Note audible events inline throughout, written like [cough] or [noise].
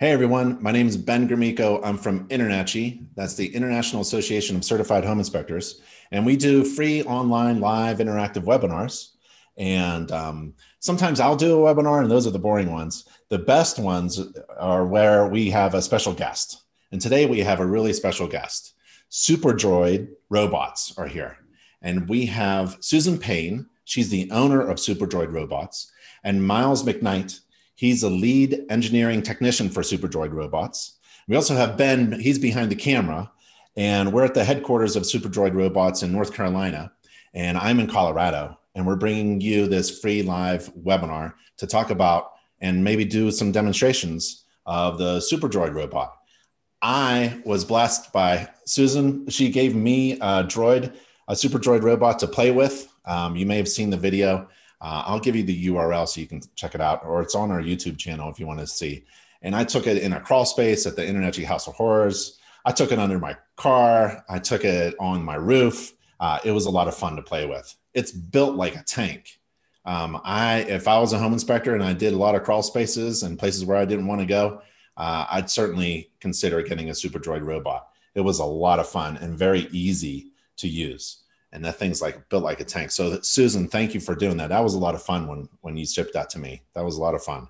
Hey everyone, my name is Ben Gromicko. I'm from InterNACHI. That's the International Association of Certified Home Inspectors. And we do free online live interactive webinars. And um, sometimes I'll do a webinar, and those are the boring ones. The best ones are where we have a special guest. And today we have a really special guest. Super Droid robots are here. And we have Susan Payne. She's the owner of Super Droid Robots. And Miles McKnight. He's a lead engineering technician for Superdroid Robots. We also have Ben, he's behind the camera, and we're at the headquarters of Superdroid Robots in North Carolina, and I'm in Colorado. And we're bringing you this free live webinar to talk about and maybe do some demonstrations of the Superdroid robot. I was blessed by Susan. She gave me a droid, a Superdroid robot to play with. Um, you may have seen the video. Uh, I'll give you the URL so you can check it out, or it's on our YouTube channel if you want to see. And I took it in a crawl space at the InterNACHI House of Horrors. I took it under my car. I took it on my roof. Uh, it was a lot of fun to play with. It's built like a tank. Um, I, if I was a home inspector and I did a lot of crawl spaces and places where I didn't want to go, uh, I'd certainly consider getting a Super Droid robot. It was a lot of fun and very easy to use and that thing's like built like a tank. So Susan, thank you for doing that. That was a lot of fun when when you shipped that to me. That was a lot of fun.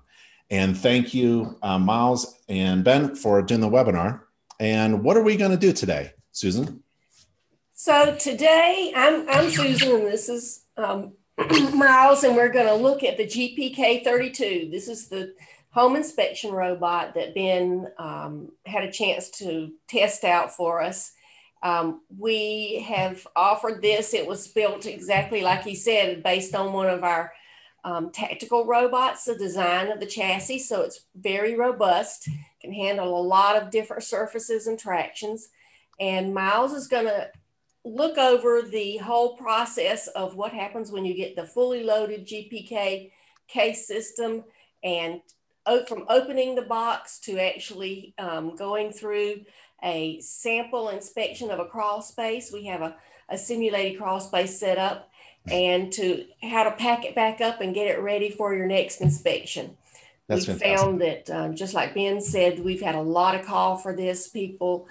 And thank you, uh, Miles and Ben, for doing the webinar. And what are we going to do today, Susan? So today, I'm I'm Susan, and this is um, [clears throat] Miles, and we're going to look at the GPK 32. This is the home inspection robot that Ben um, had a chance to test out for us. Um, we have offered this. It was built exactly like he said, based on one of our um, tactical robots, the design of the chassis. So it's very robust, can handle a lot of different surfaces and tractions. And Miles is going to look over the whole process of what happens when you get the fully loaded GPK case system and from opening the box to actually um, going through a sample inspection of a crawl space. We have a, a simulated crawl space set up and to how to pack it back up and get it ready for your next inspection. That's we fantastic. found that um, just like Ben said, we've had a lot of call for this. People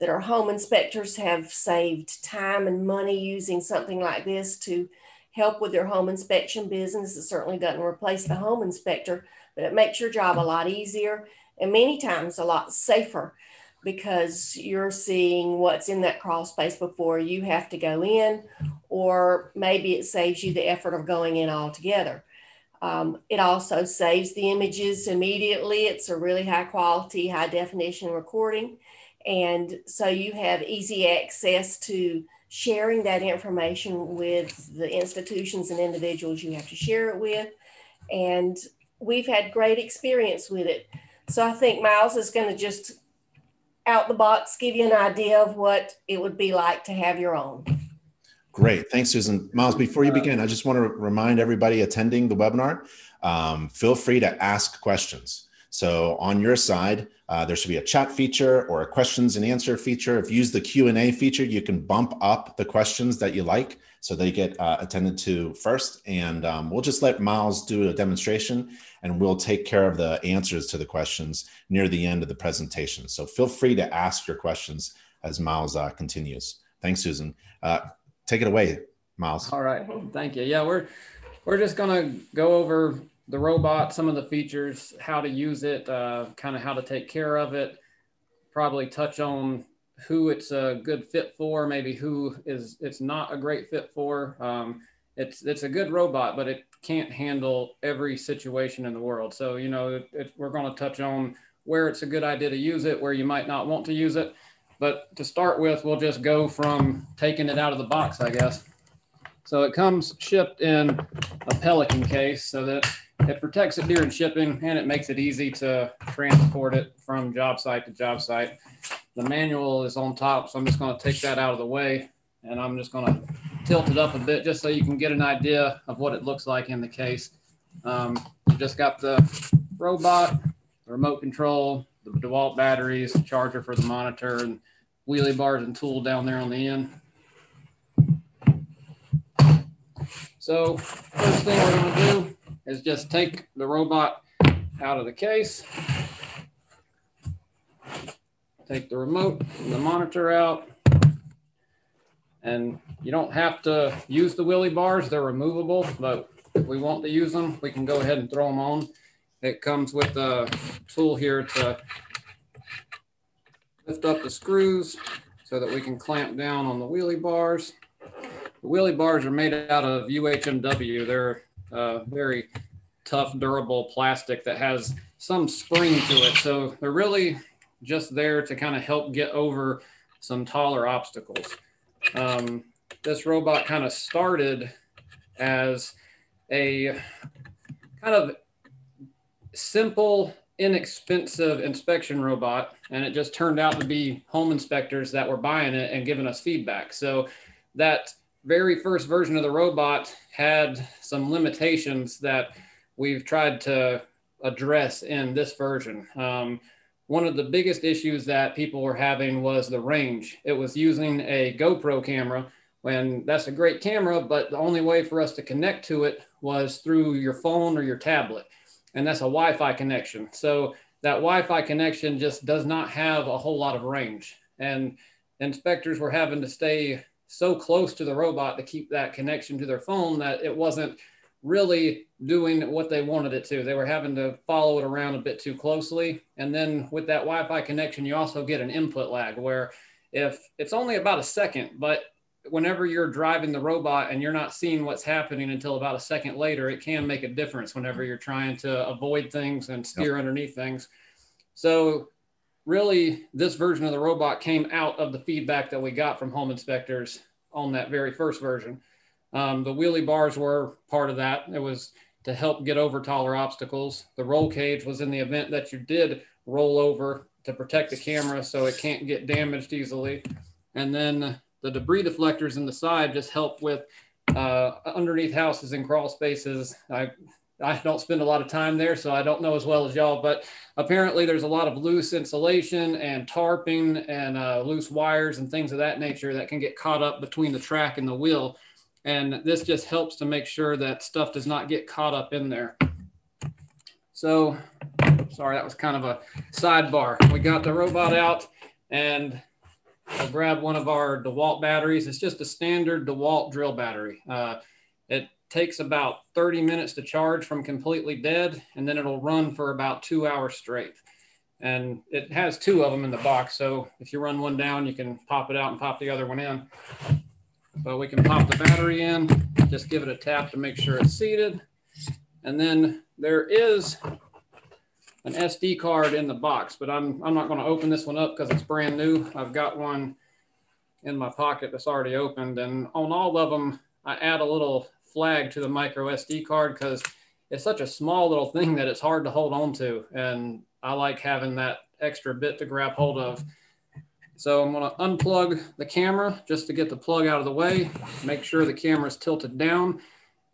that are home inspectors have saved time and money using something like this to help with their home inspection business. It certainly doesn't replace the home inspector, but it makes your job a lot easier and many times a lot safer because you're seeing what's in that crawl space before you have to go in, or maybe it saves you the effort of going in altogether. Um, it also saves the images immediately. It's a really high quality, high definition recording. And so you have easy access to sharing that information with the institutions and individuals you have to share it with. And we've had great experience with it. So I think Miles is going to just out the box give you an idea of what it would be like to have your own. Great. Thanks, Susan. Miles, before you begin, I just want to remind everybody attending the webinar, um, feel free to ask questions. So on your side, uh, there should be a chat feature or a questions and answer feature. If you use the Q&A feature, you can bump up the questions that you like so they get uh, attended to first. And um, we'll just let Miles do a demonstration and we'll take care of the answers to the questions near the end of the presentation. So feel free to ask your questions as Miles uh, continues. Thanks, Susan. Uh, take it away, Miles. All right, thank you. Yeah, we're we're just gonna go over the robot, some of the features, how to use it, uh, kind of how to take care of it. Probably touch on who it's a good fit for, maybe who is it's not a great fit for. Um, it's it's a good robot, but it can't handle every situation in the world. So, you know, it, it, we're going to touch on where it's a good idea to use it, where you might not want to use it. But to start with, we'll just go from taking it out of the box, I guess. So it comes shipped in a Pelican case so that it protects it during shipping and it makes it easy to transport it from job site to job site. The manual is on top, so I'm just going to take that out of the way and I'm just going to tilt it up a bit just so you can get an idea of what it looks like in the case. Um, just got the robot, the remote control, the DeWalt batteries, the charger for the monitor, and wheelie bars and tool down there on the end. So first thing we're going to do is just take the robot out of the case. Take the remote the monitor out. And you don't have to use the wheelie bars, they're removable, but if we want to use them, we can go ahead and throw them on. It comes with a tool here to lift up the screws so that we can clamp down on the wheelie bars. The wheelie bars are made out of UHMW. They're uh, very tough, durable plastic that has some spring to it. So they're really just there to kind of help get over some taller obstacles. Um, this robot kind of started as a kind of simple, inexpensive inspection robot, and it just turned out to be home inspectors that were buying it and giving us feedback. So that very first version of the robot had some limitations that we've tried to address in this version. Um, one of the biggest issues that people were having was the range. It was using a GoPro camera when that's a great camera, but the only way for us to connect to it was through your phone or your tablet. And that's a Wi Fi connection. So that Wi Fi connection just does not have a whole lot of range. And inspectors were having to stay so close to the robot to keep that connection to their phone that it wasn't really doing what they wanted it to. They were having to follow it around a bit too closely. And then with that Wi Fi connection, you also get an input lag where if it's only about a second, but whenever you're driving the robot and you're not seeing what's happening until about a second later, it can make a difference whenever you're trying to avoid things and steer yep. underneath things. So, really, this version of the robot came out of the feedback that we got from home inspectors on that very first version. Um, the wheelie bars were part of that. It was to help get over taller obstacles. The roll cage was in the event that you did roll over to protect the camera so it can't get damaged easily. And then the debris deflectors in the side just help with uh, underneath houses and crawl spaces. I I don't spend a lot of time there, so I don't know as well as y'all. But apparently, there's a lot of loose insulation and tarping and uh, loose wires and things of that nature that can get caught up between the track and the wheel. And this just helps to make sure that stuff does not get caught up in there. So, sorry, that was kind of a sidebar. We got the robot out, and I'll grab one of our DeWalt batteries. It's just a standard DeWalt drill battery. Uh, it takes about 30 minutes to charge from completely dead, and then it'll run for about two hours straight. And it has two of them in the box. So if you run one down, you can pop it out and pop the other one in. But we can pop the battery in, just give it a tap to make sure it's seated. And then there is an SD card in the box, but I'm, I'm not going to open this one up because it's brand new. I've got one in my pocket that's already opened. And on all of them, I add a little flag to the micro SD card because it's such a small little thing that it's hard to hold on to. And I like having that extra bit to grab hold of. So I'm going to unplug the camera just to get the plug out of the way, make sure the camera is tilted down.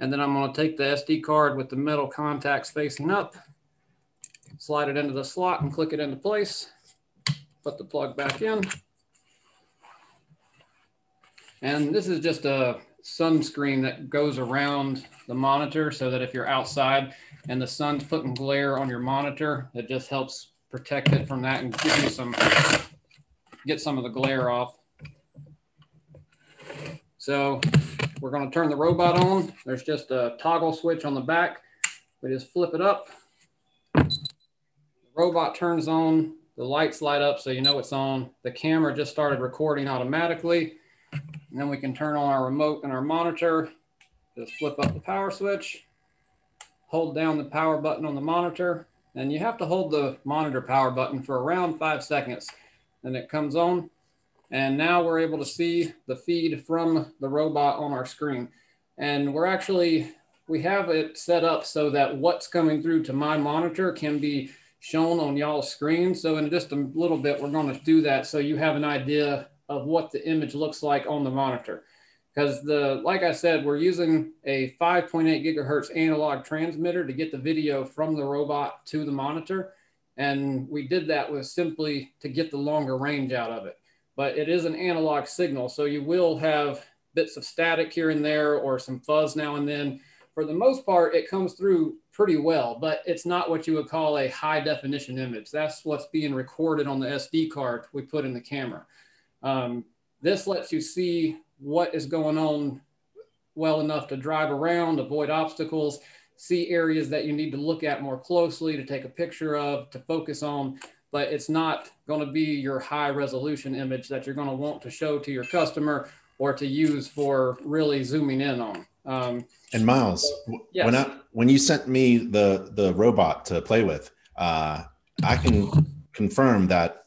And then I'm going to take the SD card with the metal contacts facing up slide it into the slot and click it into place. Put the plug back in. And this is just a sunscreen that goes around the monitor so that if you're outside and the sun's putting glare on your monitor, it just helps protect it from that and give you some, get some of the glare off. So we're going to turn the robot on. There's just a toggle switch on the back. We just flip it up The robot turns on, the lights light up so you know it's on. The camera just started recording automatically. And then we can turn on our remote and our monitor. Just flip up the power switch, hold down the power button on the monitor, and you have to hold the monitor power button for around five seconds. Then it comes on. And now we're able to see the feed from the robot on our screen. And we're actually, we have it set up so that what's coming through to my monitor can be shown on y'all's screen. So in just a little bit, we're going to do that so you have an idea of what the image looks like on the monitor. Because the, like I said, we're using a 5.8 gigahertz analog transmitter to get the video from the robot to the monitor. And we did that with simply to get the longer range out of it. But it is an analog signal. So you will have bits of static here and there or some fuzz now and then. For the most part, it comes through pretty well, but it's not what you would call a high definition image. That's what's being recorded on the SD card we put in the camera. Um, this lets you see what is going on well enough to drive around, avoid obstacles, see areas that you need to look at more closely, to take a picture of, to focus on. But it's not going to be your high resolution image that you're going to want to show to your customer or to use for really zooming in on. Um, and Miles, yes. when I when you sent me the the robot to play with, uh, I can confirm that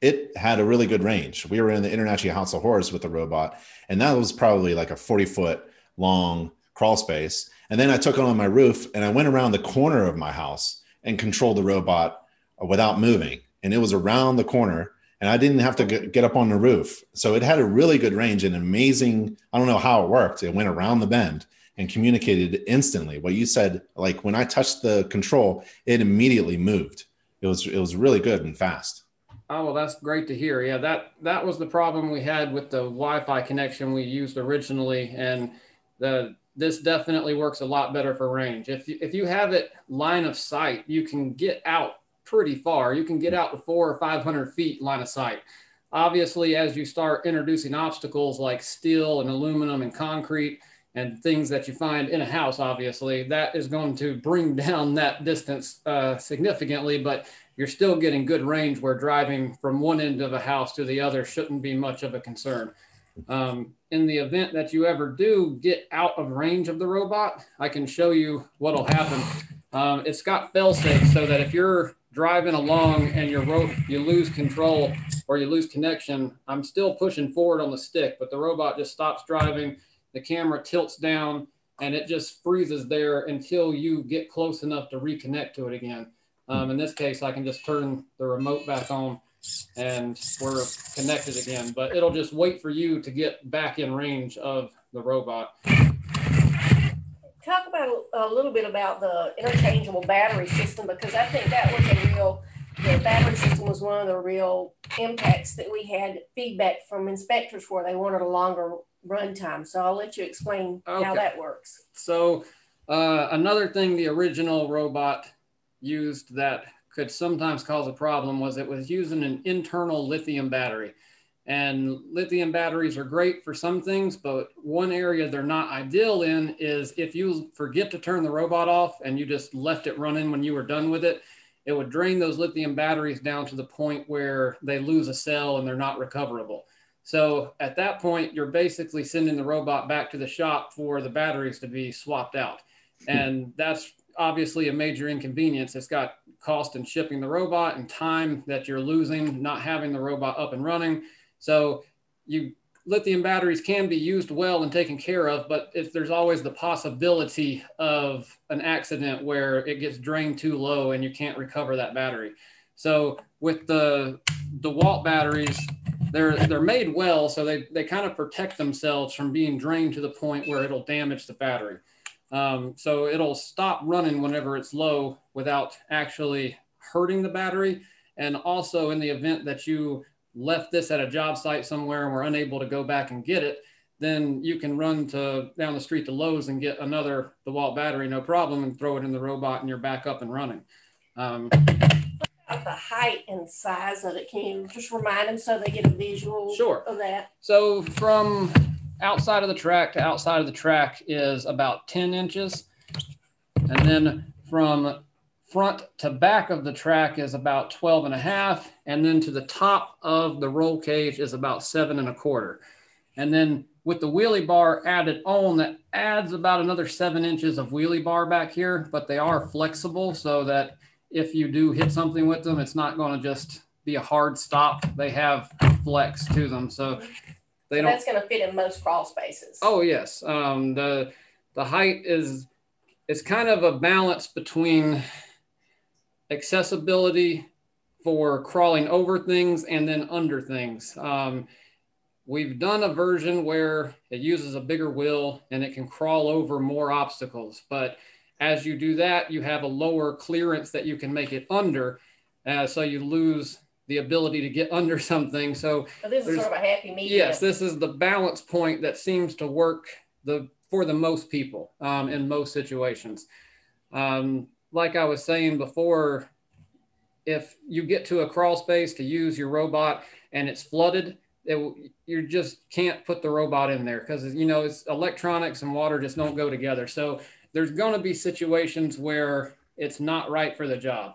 it had a really good range. We were in the International House of Horrors with the robot, and that was probably like a 40 foot long crawl space. And then I took it on my roof and I went around the corner of my house and controlled the robot without moving. And it was around the corner and I didn't have to get up on the roof. So it had a really good range and amazing. I don't know how it worked. It went around the bend and communicated instantly. What you said, like when I touched the control, it immediately moved. It was it was really good and fast. Oh well, that's great to hear. Yeah, that that was the problem we had with the Wi-Fi connection we used originally, and the this definitely works a lot better for range. If you, if you have it line of sight, you can get out pretty far. You can get out to four or five hundred feet line of sight. Obviously, as you start introducing obstacles like steel and aluminum and concrete and things that you find in a house, obviously that is going to bring [laughs] down that distance uh, significantly. But you're still getting good range where driving from one end of a house to the other shouldn't be much of a concern. Um, in the event that you ever do get out of range of the robot, I can show you what'll happen. Um, it's got fail safe so that if you're driving along and your rope, you lose control or you lose connection, I'm still pushing forward on the stick, but the robot just stops driving. The camera tilts down and it just freezes there until you get close enough to reconnect to it again. Um, in this case, I can just turn the remote back on and we're connected again, but it'll just wait for you to get back in range of the robot. Talk about a little bit about the interchangeable battery system because I think that was a real, the battery system was one of the real impacts that we had feedback from inspectors for. they wanted a longer run time. So I'll let you explain okay. how that works. So uh, another thing the original robot used that could sometimes cause a problem was it was using an internal lithium battery. And lithium batteries are great for some things, but one area they're not ideal in is if you forget to turn the robot off and you just left it running when you were done with it, it would drain those lithium batteries down to the point where they lose a cell and they're not recoverable. So at that point, you're basically sending the robot back to the shop for the batteries to be swapped out. Hmm. And that's obviously a major inconvenience. It's got cost in shipping the robot and time that you're losing not having the robot up and running. So you lithium batteries can be used well and taken care of, but if there's always the possibility of an accident where it gets drained too low and you can't recover that battery. So with the DeWalt batteries, they're they're made well, so they, they kind of protect themselves from being drained to the point where it'll damage the battery. Um, so it'll stop running whenever it's low without actually hurting the battery. And also in the event that you left this at a job site somewhere and were unable to go back and get it, then you can run to down the street to Lowe's and get another DeWalt battery, no problem, and throw it in the robot and you're back up and running. Um, the height and size of it, can you just remind them so they get a visual sure. of that? So from outside of the track to outside of the track is about 10 inches. And then from front to back of the track is about 12 and a half. And then to the top of the roll cage is about seven and a quarter. And then with the wheelie bar added on, that adds about another seven inches of wheelie bar back here, but they are flexible so that if you do hit something with them, it's not going to just be a hard stop. They have flex to them. So they don't. That's going to fit in most crawl spaces. Oh yes, um, the the height is is kind of a balance between accessibility for crawling over things and then under things. Um, we've done a version where it uses a bigger wheel and it can crawl over more obstacles. But as you do that, you have a lower clearance that you can make it under. Uh, so you lose the ability to get [laughs] under something. So, so this is sort of a happy medium. Yes, this is the balance point that seems to work the for the most people um, in most situations. Um, like I was saying before, if you get to a crawl space to use your robot and it's flooded, it, you just can't put the robot in there because you know it's electronics and water just don't go together. So there's going to be situations where it's not right for the job.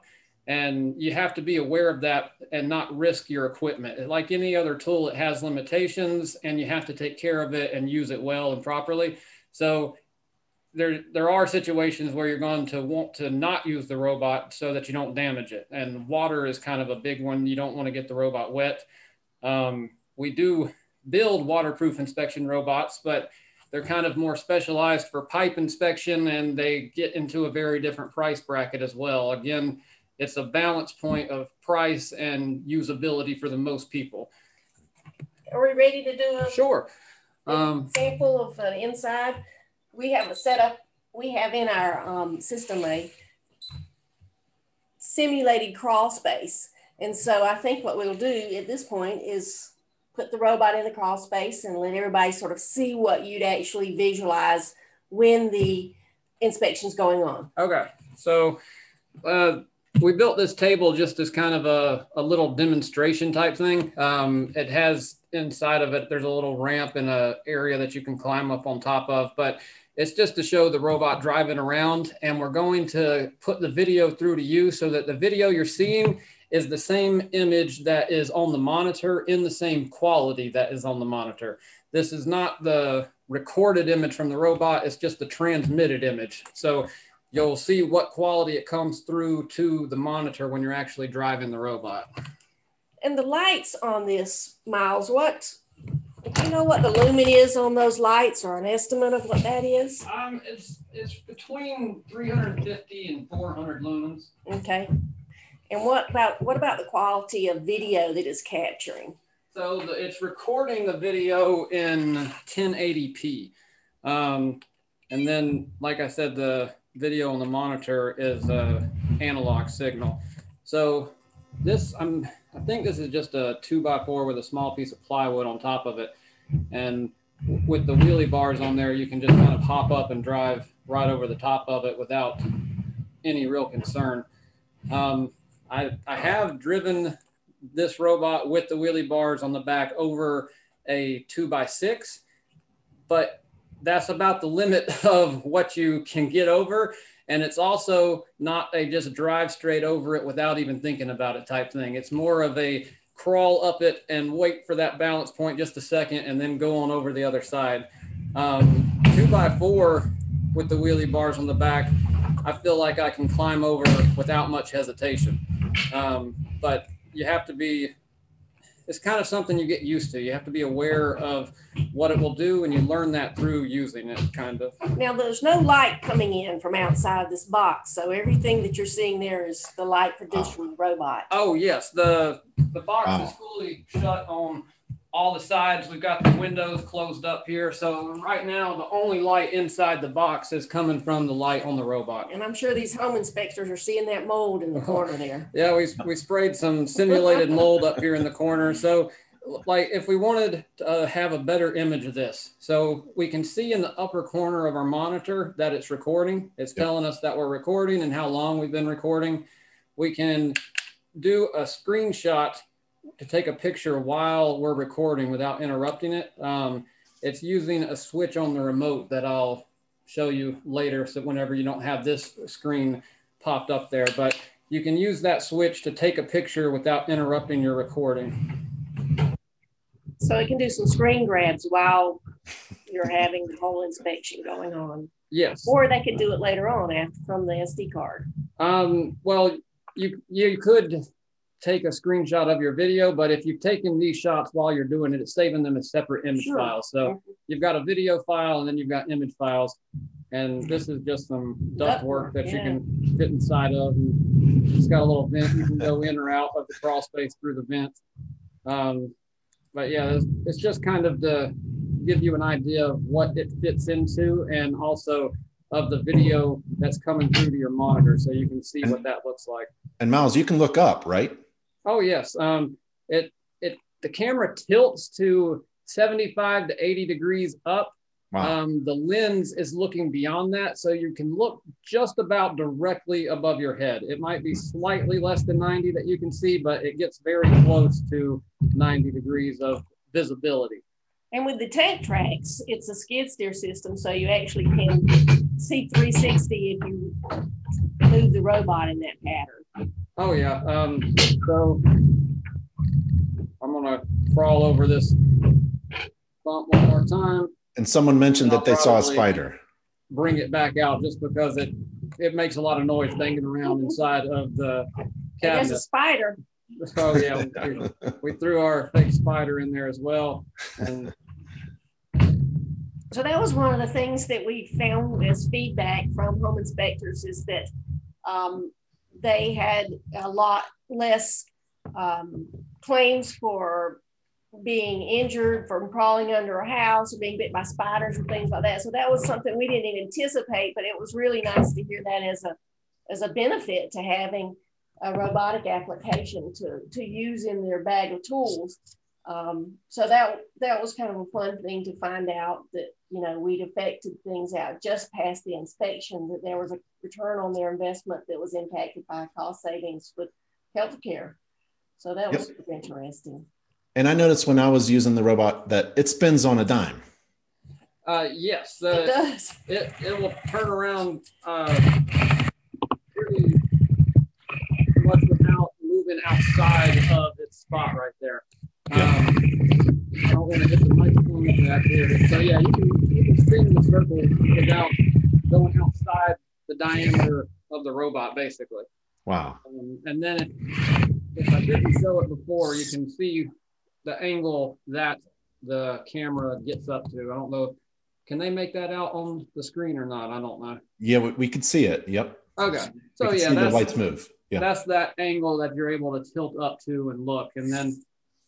And you have to be aware of that and not risk your equipment. Like any other tool, it has limitations and you have to take care of it and use it well and properly. So there, there are situations where you're going to want to not use the robot so that you don't damage it. And water is kind of a big one. You don't want to get the robot wet. Um, we do build waterproof inspection robots, but they're kind of more specialized for pipe inspection and they get into a very different price bracket as well. Again, it's a balance point of price and usability for the most people. Are we ready to do a sure um, sample of uh, inside? We have a setup. We have in our um, system a simulated crawl space. And so I think what we'll do at this point is put the robot in the crawl space and let everybody sort of see what you'd actually visualize when the inspection's going on. Okay. So uh, we built this table just as kind of a, a little demonstration type thing. Um, it has inside of it, there's a little ramp in a area that you can climb up on top of, but it's just to show the robot driving around. And we're going to put the video through to you so that the video you're seeing is the same image that is on the monitor in the same quality that is on the monitor. This is not the recorded image from the robot, it's just the transmitted image. So you'll see what quality it comes through to the monitor when you're actually driving the robot. And the lights on this, Miles, what, do you know what the lumen is on those lights or an estimate of what that is? Um, it's, it's between 350 and 400 lumens. Okay. And what about what about the quality of video that is capturing? So the, it's recording the video in 1080p. Um, and then, like I said, the video on the monitor is a analog signal. So this, I'm, I think this is just a two by four with a small piece of plywood on top of it. And with the wheelie bars on there, you can just kind of hop up and drive right over the top of it without any real concern. Um, I, I have driven this robot with the wheelie bars on the back over a two by six, but that's about the limit [laughs] of what you can get over. And it's also not a just drive straight over it without even thinking about it type thing. It's more of a crawl up it and wait for that balance point just a second and then go on over the other side. Um, two by four with the wheelie bars on the back, I feel like I can climb over without much hesitation. Um, but you have to be, it's kind of something you get used to. You have to be aware of what it will do, and you learn that through using it, kind of. Now, there's no light coming in from outside this box, so everything that you're seeing there is the light produced from oh. the robot. Oh yes, the the box is fully shut on all the sides. We've got the windows closed up here. So right now, the only light inside the box is coming from the light on the robot. And I'm sure these home inspectors are seeing that mold in the corner [laughs] there. yeah, we, we sprayed some simulated mold up here in the corner. So like if we wanted to uh, have a better image of this, so we can see in the upper corner of our monitor that it's recording. It's yep. telling us that we're recording and how long we've been recording. We can do a screenshot to take a picture while we're recording without interrupting it. Um, it's using a switch on the remote that I'll show you later. So whenever you don't have this screen popped up there, but you can use that switch to take a picture without interrupting your recording. So it can do some screen grabs while you're having the whole inspection going on. Yes. Or they could do it later on after from the SD card. Um, well, you you could take a screenshot of your video, but if you've taken these shots while you're doing it, it's saving them as separate image sure. files. So you've got a video file and then you've got image files. And this is just some duct work that yeah. you can fit inside of. And it's got a little vent you can go in or out of the crawl space through the vent. Um, but yeah, it's, it's just kind of to give you an idea of what it fits into and also of the video that's coming through to your monitor so you can see what that looks like. And Miles, you can look up, right? Oh yes. Um, it it the camera tilts to 75 to 80 degrees up Wow. Um, the lens is looking beyond that, so you can look just about directly above your head. It might be slightly less than 90 that you can see, but it gets very close to 90 degrees of visibility. And with the tank tracks, it's a skid steer system, so you actually can see 360 if you move the robot in that pattern. Oh yeah. Um, so I'm gonna crawl over this bump one more time. And someone mentioned that they saw a spider. Bring it back out just because it it makes a lot of noise banging around inside of the cabinet. There's a spider. So yeah, we, we, threw our fake spider in there as well. And... so that was one of the things that we found as feedback from home inspectors is that um, they had a lot less um, claims for being injured from crawling under a house or being bit by spiders and things like that. So that was something we didn't even anticipate, but it was really nice to hear that as a as a benefit to having a robotic application to, to use in their bag of tools. Um, so that that was kind of a fun thing to find out that you know we'd affected things out just past the inspection that there was a return on their investment that was impacted by cost savings with healthcare. So that was yep. interesting. And I noticed when I was using the robot that it spins on a dime. Uh, yes, the, it does. It, it will turn around uh, pretty much without moving outside of its spot right there. Yeah. Um, I don't want to hit the microphone back here. So yeah, you can, you can spin the circle without going outside the diameter of the robot, basically. Wow. Um, and then if, if I didn't show it before, you can see the angle that the camera gets up to. I don't know. Can they make that out on the screen or not? I don't know. Yeah, we, we can see it. Yep. Okay. So yeah, that's, the lights move. Yeah. That's that angle that you're able to tilt up to and look, and then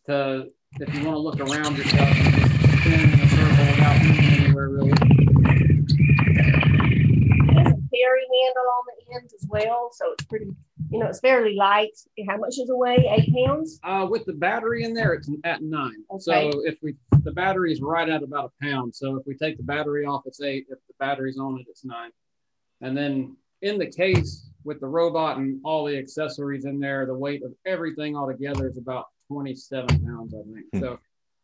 to if you want to look around yourself, you just spin in a circle without moving anywhere really. There's a carry handle on the end as well, so it's pretty you know, it's fairly light. How much does it weigh? Eight pounds? Uh, with the battery in there, it's at nine. Okay. So if we, the battery is right at about a pound. So if we take the battery off, it's eight. If the battery's on it, it's nine. And then in the case with the robot and all the accessories in there, the weight of everything altogether is about 27 pounds, I think. Hmm. So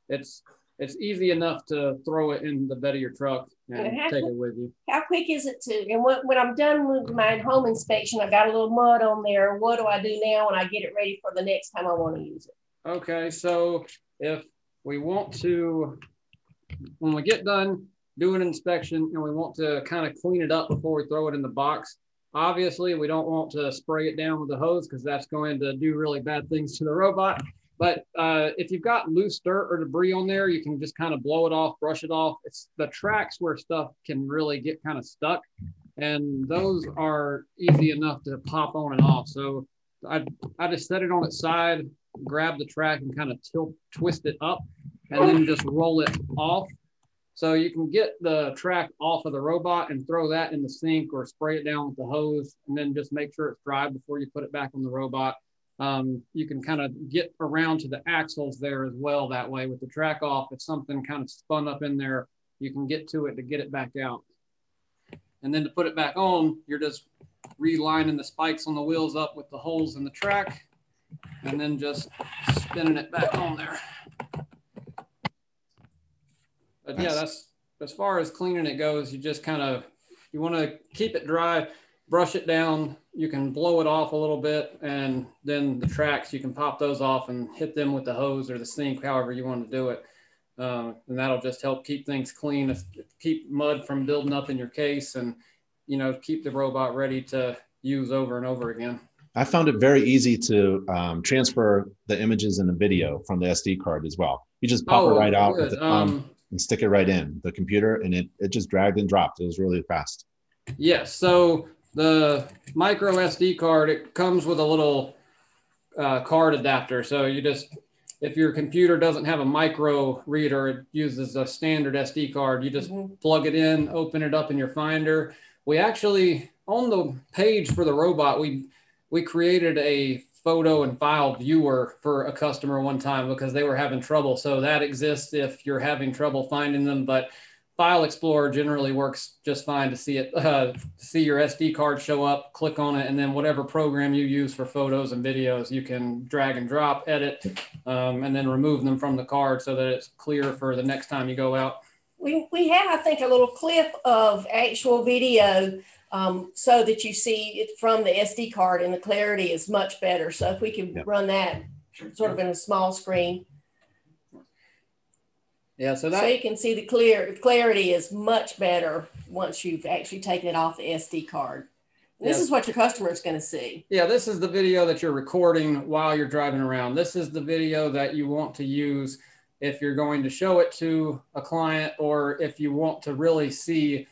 it's it's easy enough to throw it in the bed of your truck and take it with you. How quick is it to? And when, when I'm done with my home inspection, I got a little mud on there. What do I do now when I get it ready for the next time I want to use it? Okay, so if we want to, when we get done, do an inspection and we want to kind of clean it up before we throw it in the box. Obviously, we don't want to spray it down with the hose because that's going to do really bad things to the robot. But uh, if you've got loose dirt or debris on there, you can just kind of blow it off, brush it off. It's the tracks where stuff can really get kind of stuck. And those are easy enough to pop on and off. So I, I just set it on its side, grab the track and kind of tilt, twist it up, and then just roll it off. So you can get the track off of the robot and throw that in the sink or spray it down with the hose and then just make sure it's dry before you put it back on the robot um, you can kind of get around to the axles there as well that way with the track off. If something kind of spun up in there, you can get to it to get it back out. And then to put it back on, you're just relining the spikes on the wheels up with the holes in the track and then just spinning it back on there. But yeah, that's as far as cleaning it goes, you just kind of, you want to keep it dry brush it down. You can blow it off a little bit, and then the tracks you can pop those off and hit them with the hose or the sink, however you want to do it. Um, and that'll just help keep things clean, keep mud from building up in your case, and you know keep the robot ready to use over and over again. I found it very easy to um, transfer the images and the video from the SD card as well. You just pop oh, it right out with the, um, and stick it right in the computer, and it it just dragged and dropped. It was really fast. Yes. Yeah, so the micro SD card, it comes with a little uh, card adapter. So you just, if your computer doesn't have a micro reader, it uses a standard SD card. You just mm-hmm. plug it in, open it up in your Finder. We actually, on the page for the robot, we we created a photo and file viewer for a customer one time because they were having trouble. So that exists if you're having trouble finding them. But File Explorer generally works just fine to see it, uh, see your SD card show up, click on it, and then whatever program you use for photos and videos, you can drag and drop, edit, um, and then remove them from the card so that it's clear for the next time you go out. We, we have, I think, a little clip of actual video um, so that you see it from the SD card and the clarity is much better. So if we can Yep. run that sort of in a small screen, Yeah, so so you can see the clear clarity is much better once you've actually taken it off the SD card. This Yes. is what your customer is going to see. Yeah, this is the video that you're recording while you're driving around. This is the video that you want to use if you're going to show it to a client or if you want to really see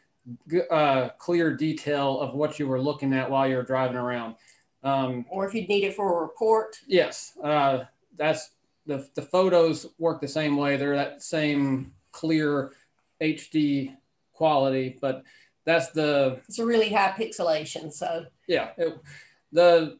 uh, clear detail of what you were looking at while you're driving around. Um, Or if you need it for a report, yes, uh, that's the, the photos work the same way. They're that same clear HD quality, but that's the it's a really high pixelation. So yeah it, the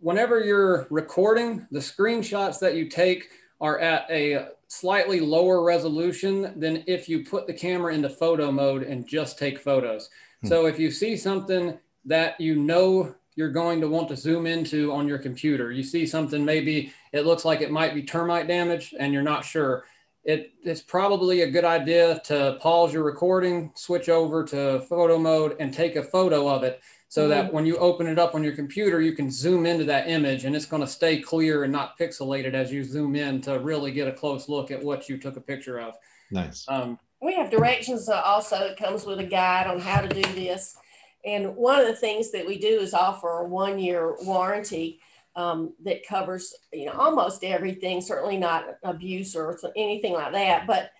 whenever you're recording the screenshots that you take are at a slightly lower resolution than if you put the camera into photo mode and just take photos hmm. so if you see something that you know you're going to want to zoom into on your computer you see something maybe it looks like it might be termite damage and you're not sure it, it's probably a good idea to pause your recording, switch over to photo mode, and take a photo of it so that when you open it up on your computer, you can zoom into that image and it's going to stay clear and not pixelated as you zoom in to really get a close look at what you took a picture of. Nice. Um, we have directions also. It comes with a guide on how to do this. And one of the things that we do is offer a one year warranty um, that covers you know almost everything. Certainly not abuse or anything like that, but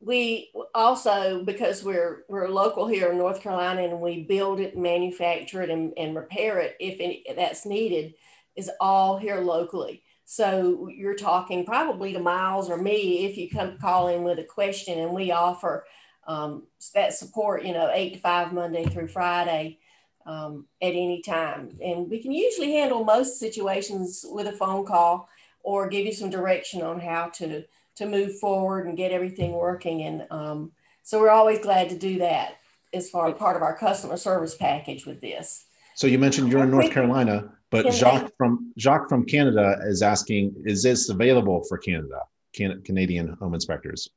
we also because we're we're local here in North Carolina and we build it, manufacture it, and, and repair it if any, that's needed is all here locally. So you're talking probably to Miles or me if you come call in with a question, and we offer um, that support, you know, eight to five Monday through Friday um, at any time. And we can usually handle most situations with a phone call or give you some direction on how to to move forward and get everything working. And um, so we're always glad to do that as far part of our customer service package with this. So you mentioned you're in North Carolina, but Jacques from Jacques from Canada is asking, is this available for Canada, Can, Canadian home inspectors?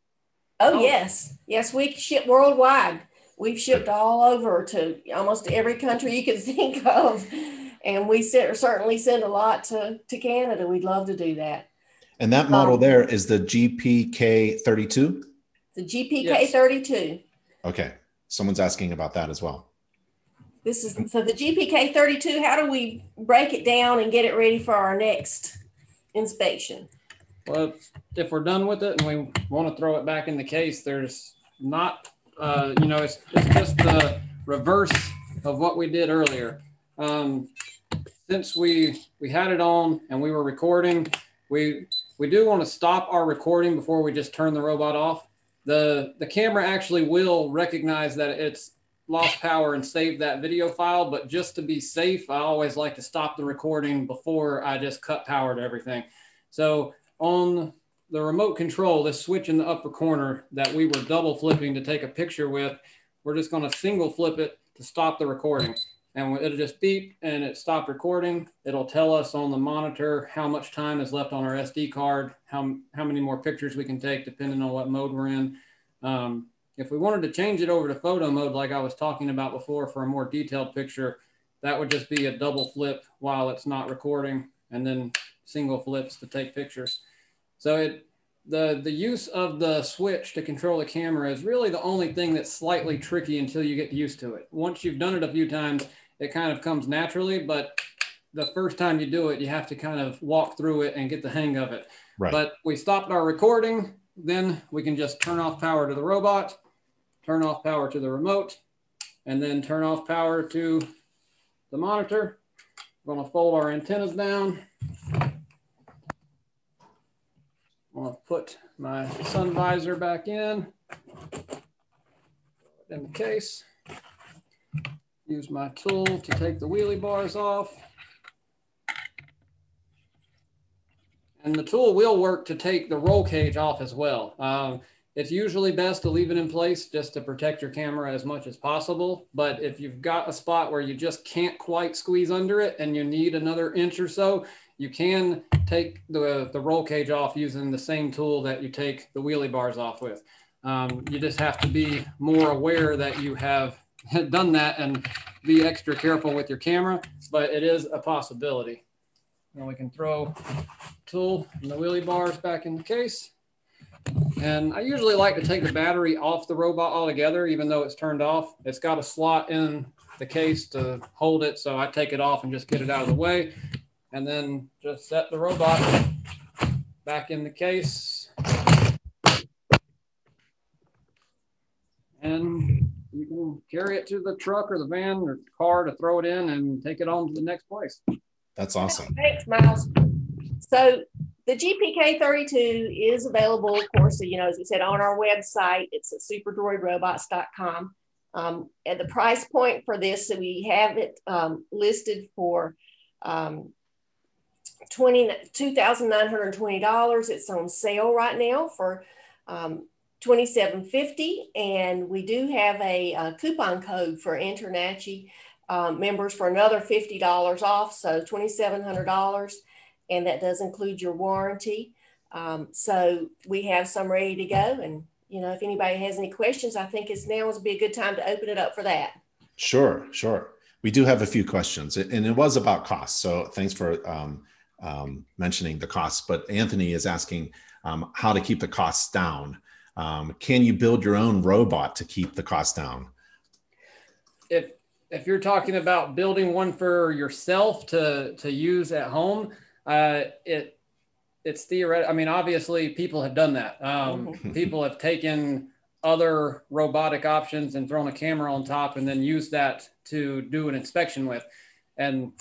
Oh, Oh. yes. Yes, we ship worldwide. We've shipped all over to almost every country you can [laughs] think of. And we cer- certainly send a lot to, to Canada. We'd love to do that. And that model Um, there is the GPK 32. The GPK Yes. 32. Okay. Someone's asking about that as well. This is so the GPK 32. How do we break it down and get it ready for our next inspection? Well, if we're done with it and we want to throw it back in the case, there's not, uh, you know, it's, it's just the reverse of what we did earlier. Um, since we we had it on and we were recording, we we do want to stop our recording before we just turn the robot off. The the camera actually will recognize that it's lost power and save that video file, but just to be safe, I always like to stop the recording before I just cut power to everything. So on the remote control, this switch in the upper corner that we were double flipping to take a picture with, we're just going to single flip it to stop the recording. And it'll just beep and it stopped recording. It'll tell us on the monitor how much time is left on our SD card, how, how many more pictures we can take depending on what mode we're in. Um, if we wanted to change it over to photo mode, like I was talking about before for a more detailed picture, that would just be a double flip while it's not recording and then single flips to take pictures. So it the the use of the switch to control the camera is really the only thing that's slightly tricky until you get used to it. Once you've done it a few times, it kind of comes naturally, but the first time you do it, you have to kind of walk through it and get the hang of it. Right. But we stopped our recording, then we can just turn off power to the robot, turn off power to the remote, and then turn off power to the monitor. We're gonna fold our antennas down. Gonna put my sun visor back in, in the case. Use my tool to take the wheelie bars off. And the tool will work to take the roll cage off as well. Um, it's usually best to leave it in place just to protect your camera as much as possible. But if you've got a spot where you just can't quite squeeze under it and you need another inch or so, you can take the, the roll cage off using the same tool that you take the wheelie bars off with. Um, you just have to be more aware that you have [laughs] done that and be extra careful with your camera, but it is a possibility. Now we can throw tool and the wheelie bars back in the case. And I usually like to take the battery off the robot altogether, even though it's turned off. It's got a slot in the case to hold it. So I take it off and just get it out of the way. And then just set the robot back in the case. And you can carry it to the truck or the van or car to throw it in and take it on to the next place. That's awesome. Thanks, Miles. So the GPK 32 is available, of course, you know, as we said, on our website. It's at superdroidrobots.com. Um, and the price point for this, so we have it um, listed for um, $2,920. It's on sale right now for um, 2750 and we do have a, a coupon code for InterNACHI um, members for another $50 off, so $2,700 and that does include your warranty. Um, so we have some ready to go. And, you know, if anybody has any questions, I think it's now would be a good time to open it up for that. Sure, sure. We do have a few questions and it was about cost. So thanks for um, um, mentioning the costs, but Anthony is asking um, how to keep the costs down. Um, can you build your own robot to keep the cost down? If if you're talking about building one for yourself to to use at home, uh, it it's theoretical. I mean, obviously, people have done that. Um, mm-hmm. [laughs] people have taken other robotic options and thrown a camera on top and then used that to do an inspection with. And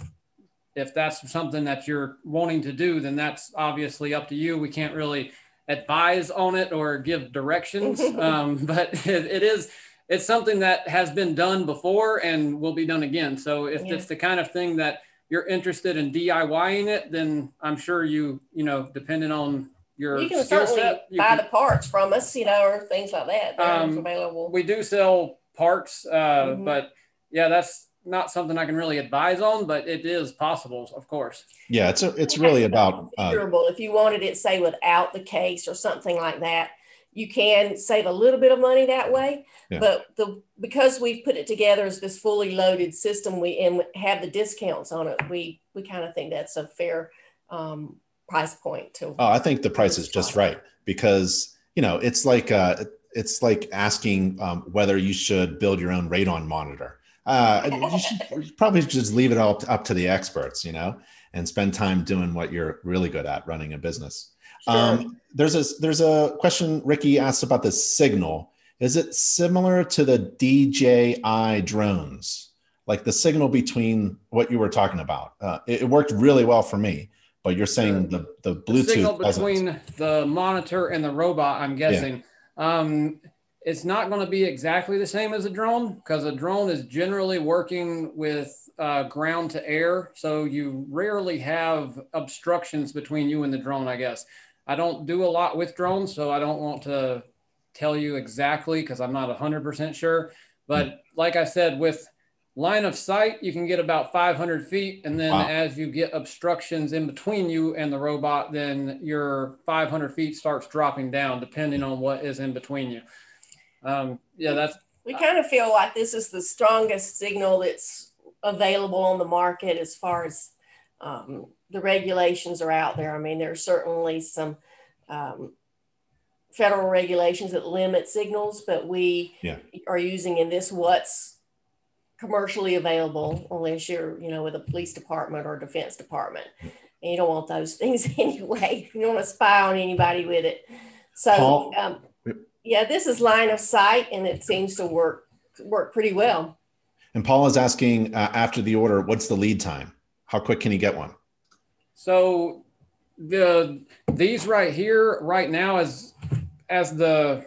if that's something that you're wanting to do, then that's obviously up to you. We can't really advise on it or give directions, [laughs] um, but it, it is it's something that has been done before and will be done again. So if yeah. it's the kind of thing that you're interested in DIYing it, then I'm sure you, you know, depending on your you can certainly set, you buy can, the parts from us, you know, or things like that. Um, available. We do sell parts, uh, mm-hmm. but yeah, that's not something I can really advise on, but it is possible, of course. Yeah, it's a, it's really about uh, if you wanted it, say without the case or something like that you can save a little bit of money that way. Yeah. But the because we've put it together as this fully loaded system, we and have the discounts on it. We we kind of think that's a fair um, price point to. Oh, I think the price is just right because you know it's like uh, it's like asking um, whether you should build your own radon monitor. Uh, you should probably just leave it all up to the experts, you know, and spend time doing what you're really good at, running a business. Sure. Um, there's a there's a question Ricky asked about the signal. Is it similar to the DJI drones? Like the signal between what you were talking about? Uh, it, it, worked really well for me, but you're saying the the Bluetooth the signal between doesn't. the monitor and the robot. I'm guessing. Yeah. Um, it's not going to be exactly the same as a drone because a drone is generally working with uh, ground to air, so you rarely have obstructions between you and the drone. I guess. I don't do a lot with drones, so I don't want to tell you exactly because I'm not 100% sure. But like I said, with line of sight, you can get about 500 feet. And then wow. as you get obstructions in between you and the robot, then your 500 feet starts dropping down depending on what is in between you. Um, yeah, that's. We kind of feel like this is the strongest signal that's available on the market as far as um, the regulations are out there. I mean, there are certainly some um, federal regulations that limit signals, but we yeah. are using in this what's commercially available, unless you're, you know, with a police department or defense department. And you don't want those [laughs] things anyway. You don't want to spy on anybody with it. So, um, yeah, this is line of sight, and it seems to work work pretty well. And Paul is asking uh, after the order, what's the lead time? How quick can he get one? So the these right here right now as as the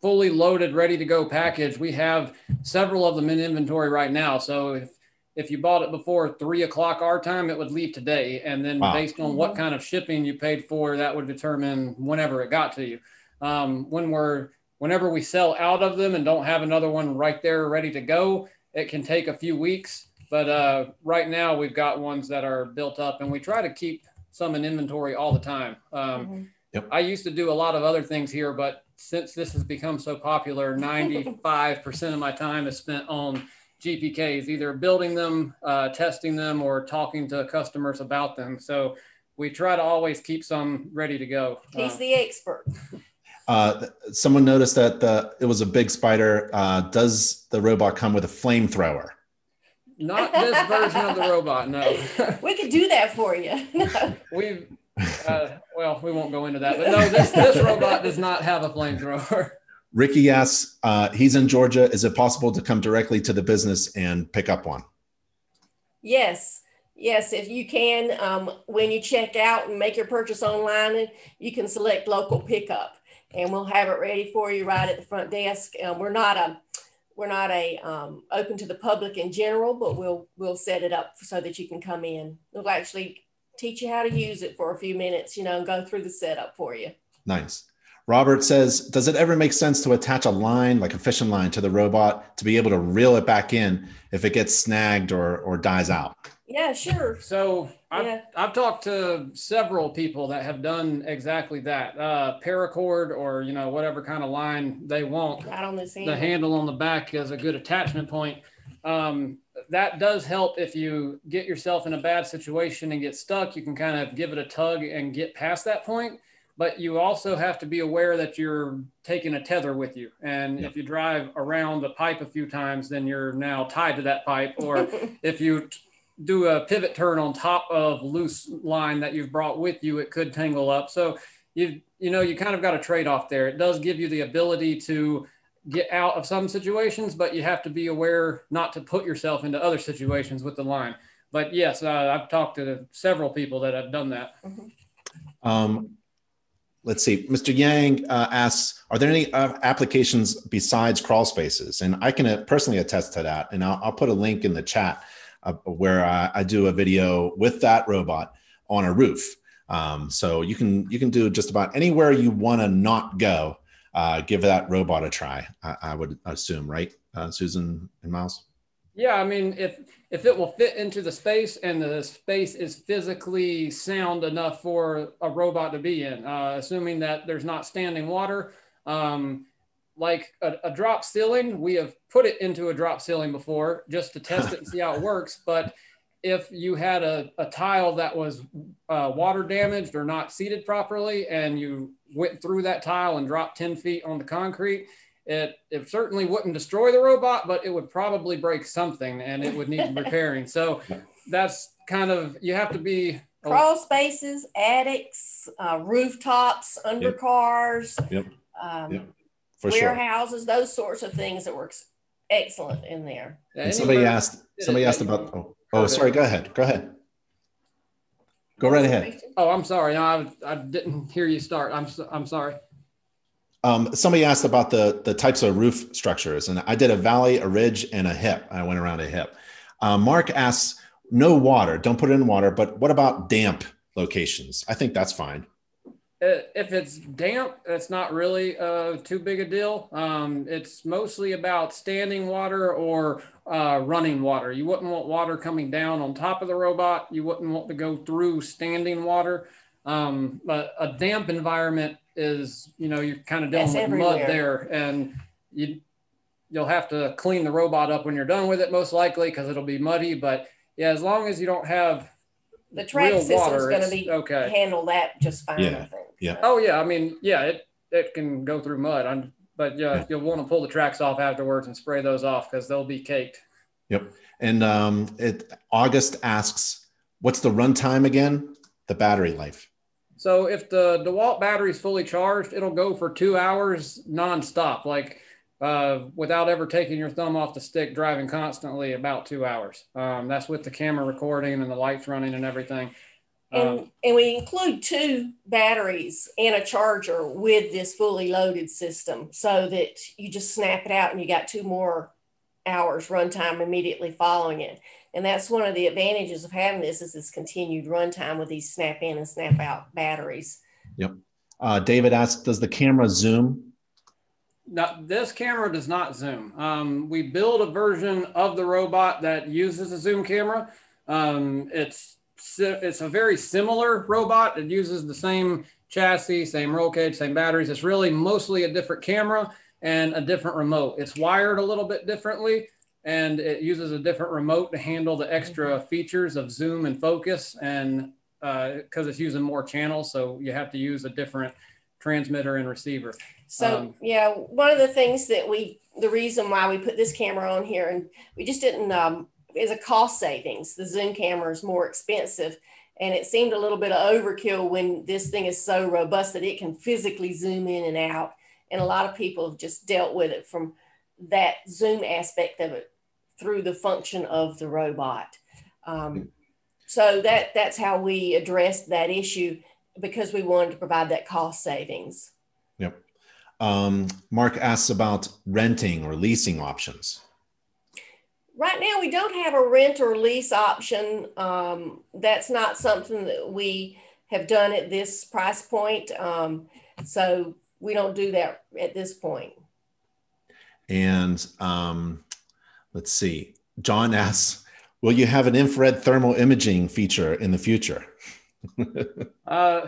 fully loaded ready to go package we have several of them in inventory right now so if if you bought it before three o'clock our time it would leave today and then wow. based on what kind of shipping you paid for that would determine whenever it got to you Um, when we're whenever we sell out of them and don't have another one right there ready to go, it can take a few weeks. But uh, right now we've got ones that are built up, and we try to keep some in inventory all the time. Um, mm-hmm. yep. I used to do a lot of other things here, but since this has become so popular, [laughs] 95% of my time is spent on GPKs, either building them, uh, testing them, or talking to customers about them. So we try to always keep some ready to go. He's uh, the expert. Uh, someone noticed that the, it was a big spider. Uh, does the robot come with a flamethrower? Not this version of the robot, no. [laughs] we could do that for you. [laughs] We've, uh, well, we won't go into that, but no, this, this robot does not have a flamethrower. [laughs] Ricky asks, uh, he's in Georgia. Is it possible to come directly to the business and pick up one? Yes. Yes, if you can, um, when you check out and make your purchase online, you can select local pickup and we'll have it ready for you right at the front desk. Um, we're not a we're not a um, open to the public in general, but we'll we'll set it up so that you can come in. We'll actually teach you how to use it for a few minutes, you know, and go through the setup for you. Nice. Robert says, does it ever make sense to attach a line, like a fishing line, to the robot to be able to reel it back in if it gets snagged or or dies out? Yeah, sure. So I've, yeah. I've talked to several people that have done exactly that. Uh, paracord or, you know, whatever kind of line they want. Right on the, the handle on the back is a good attachment point. Um, that does help if you get yourself in a bad situation and get stuck. You can kind of give it a tug and get past that point. But you also have to be aware that you're taking a tether with you. And if you drive around the pipe a few times, then you're now tied to that pipe. Or [laughs] if you do a pivot turn on top of loose line that you've brought with you, it could tangle up. So you you know you kind of got a trade off there. It does give you the ability to get out of some situations, but you have to be aware not to put yourself into other situations with the line. But yes, uh, I've talked to several people that have done that. Mm-hmm. Um, let's see. Mr. Yang uh, asks, are there any uh, applications besides crawl spaces? And I can uh, personally attest to that. And I'll, I'll put a link in the chat uh, where I, I, do a video with that robot on a roof. Um, so you can you can do just about anywhere you want to not go. Uh, give that robot a try. I, I would assume, right, uh, Susan and Miles? Yeah, I mean, if if it will fit into the space and the space is physically sound enough for a robot to be in, uh, assuming that there's not standing water. Um, like a, a, drop ceiling, we have put it into a drop ceiling before just to test it and see how it [laughs] works. But if you had a, a tile that was uh, water damaged or not seated properly and you went through that tile and dropped 10 feet on the concrete, it, it certainly wouldn't destroy the robot, but it would probably break something and it would need [laughs] repairing. So that's kind of, you have to be crawl spaces, attics, uh, rooftops, under yep. cars. Yep. Um, yep for warehouses, sure. those sorts of things that works excellent in there. And somebody asked, somebody asked about, oh, oh, sorry, go ahead, go ahead. Go right ahead. Oh, I'm sorry. No, I, I didn't hear you start. I'm, I'm sorry. Um, somebody asked about the, the types of roof structures, and I did a valley, a ridge, and a hip. I went around a hip. Um, Mark asks, no water, don't put it in water, but what about damp locations? I think that's fine if it's damp, it's not really uh, too big a deal. Um, it's mostly about standing water or uh, running water. You wouldn't want water coming down on top of the robot. You wouldn't want to go through standing water. Um, but a damp environment is, you know, you're kind of dealing with everywhere. mud there, and you you'll have to clean the robot up when you're done with it, most likely, because it'll be muddy. But yeah, as long as you don't have the track system is going to be okay. handle that just fine. Yeah. Yeah. Oh yeah. I mean, yeah, it it can go through mud. I'm, but yeah, yeah. you'll want to pull the tracks off afterwards and spray those off because they'll be caked. Yep. And um, it August asks, what's the runtime again? The battery life. So if the DeWalt battery is fully charged, it'll go for two hours nonstop, like uh, without ever taking your thumb off the stick, driving constantly about two hours. Um, that's with the camera recording and the lights running and everything. And, um, and we include two batteries and a charger with this fully loaded system so that you just snap it out and you got two more hours runtime immediately following it. And that's one of the advantages of having this is this continued runtime with these snap in and snap out batteries. Yep. Uh, David asked, does the camera zoom? No, this camera does not zoom. Um, we build a version of the robot that uses a zoom camera. Um, it's it's a very similar robot. It uses the same chassis, same roll cage, same batteries. It's really mostly a different camera and a different remote. It's wired a little bit differently and it uses a different remote to handle the extra features of zoom and focus and because uh, it's using more channels so you have to use a different transmitter and receiver so um, yeah one of the things that we the reason why we put this camera on here and we just didn't um, is a cost savings the zoom camera is more expensive and it seemed a little bit of overkill when this thing is so robust that it can physically zoom in and out and a lot of people have just dealt with it from that zoom aspect of it through the function of the robot. Um, so that that's how we addressed that issue because we wanted to provide that cost savings. Yep. Um, Mark asks about renting or leasing options. Right now, we don't have a rent or lease option. Um, that's not something that we have done at this price point. Um, so we don't do that at this point. And um, let's see. John asks, will you have an infrared thermal imaging feature in the future? [laughs] uh,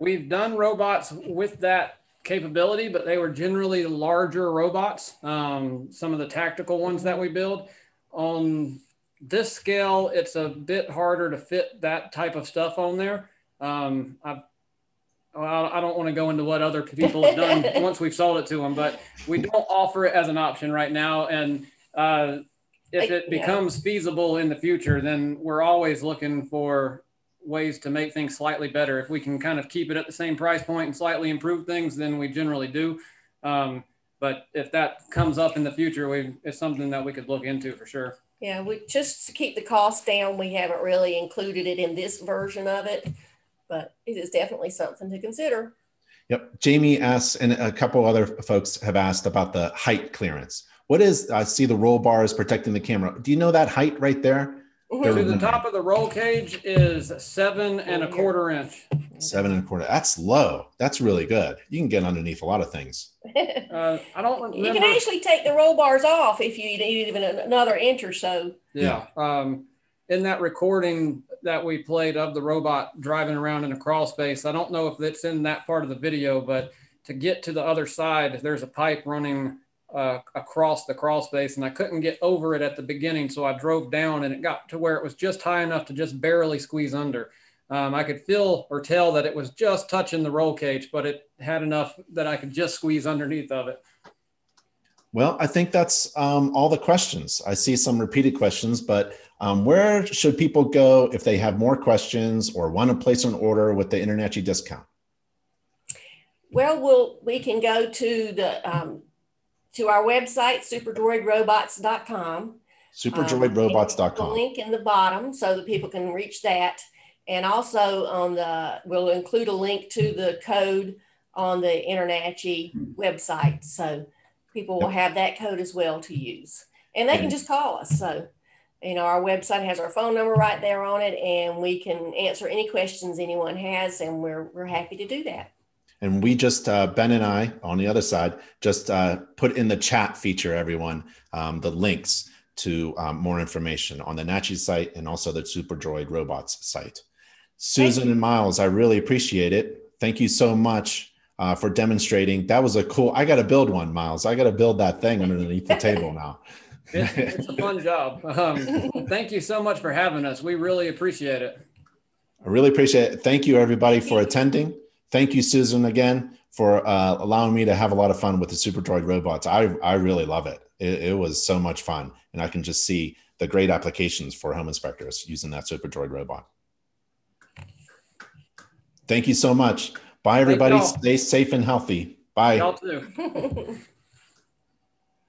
we've done robots with that capability, but they were generally larger robots. Um, some of the tactical ones that we build on this scale, it's a bit harder to fit that type of stuff on there. Um, I've I don't want to go into what other people have done [laughs] once we've sold it to them, but we don't offer it as an option right now. And uh, if it becomes feasible in the future, then we're always looking for ways to make things slightly better. If we can kind of keep it at the same price point and slightly improve things, then we generally do. Um, but if that comes up in the future, we it's something that we could look into for sure. Yeah, we just to keep the cost down, we haven't really included it in this version of it but it is definitely something to consider. Yep. Jamie asks, and a couple other folks have asked about the height clearance. What is, I see the roll bars protecting the camera. Do you know that height right there? Mm-hmm. To the top of the roll cage is seven and a quarter inch. Seven and a quarter. That's low. That's really good. You can get underneath a lot of things. [laughs] uh, I don't remember. You can actually take the roll bars off if you need even another inch or so. Yeah. yeah. Um, in that recording that we played of the robot driving around in a crawl space, I don't know if it's in that part of the video, but to get to the other side, there's a pipe running uh, across the crawl space, and I couldn't get over it at the beginning, so I drove down, and it got to where it was just high enough to just barely squeeze under. Um, I could feel or tell that it was just touching the roll cage, but it had enough that I could just squeeze underneath of it. Well, I think that's um, all the questions. I see some repeated questions, but um, where should people go if they have more questions or want to place an order with the InterNACHI discount? Well, we'll we can go to the um, to our website superdroidrobots.com. Superdroidrobots.com. Um, link in the bottom so that people can reach that, and also on the we'll include a link to the code on the InterNACHI website. So people will have that code as well to use. And they can just call us. So, you know, our website has our phone number right there on it, and we can answer any questions anyone has, and we're, we're happy to do that. And we just, uh, Ben and I on the other side, just uh, put in the chat feature, everyone, um, the links to um, more information on the NACHI site and also the Super Droid Robots site. Susan and Miles, I really appreciate it. Thank you so much uh, for demonstrating. That was a cool. I got to build one, Miles. I got to build that thing underneath the table now. [laughs] it's, it's, a fun job. [laughs] Um, thank you so much for having us. We really appreciate it. I really appreciate it. Thank you, everybody, for attending. Thank you, Susan, again for uh, allowing me to have a lot of fun with the Super Droid robots. I I really love it. it. It was so much fun, and I can just see the great applications for home inspectors using that Super Droid robot. Thank you so much. Bye, everybody. Stay safe and healthy. Bye. Y'all too. [laughs]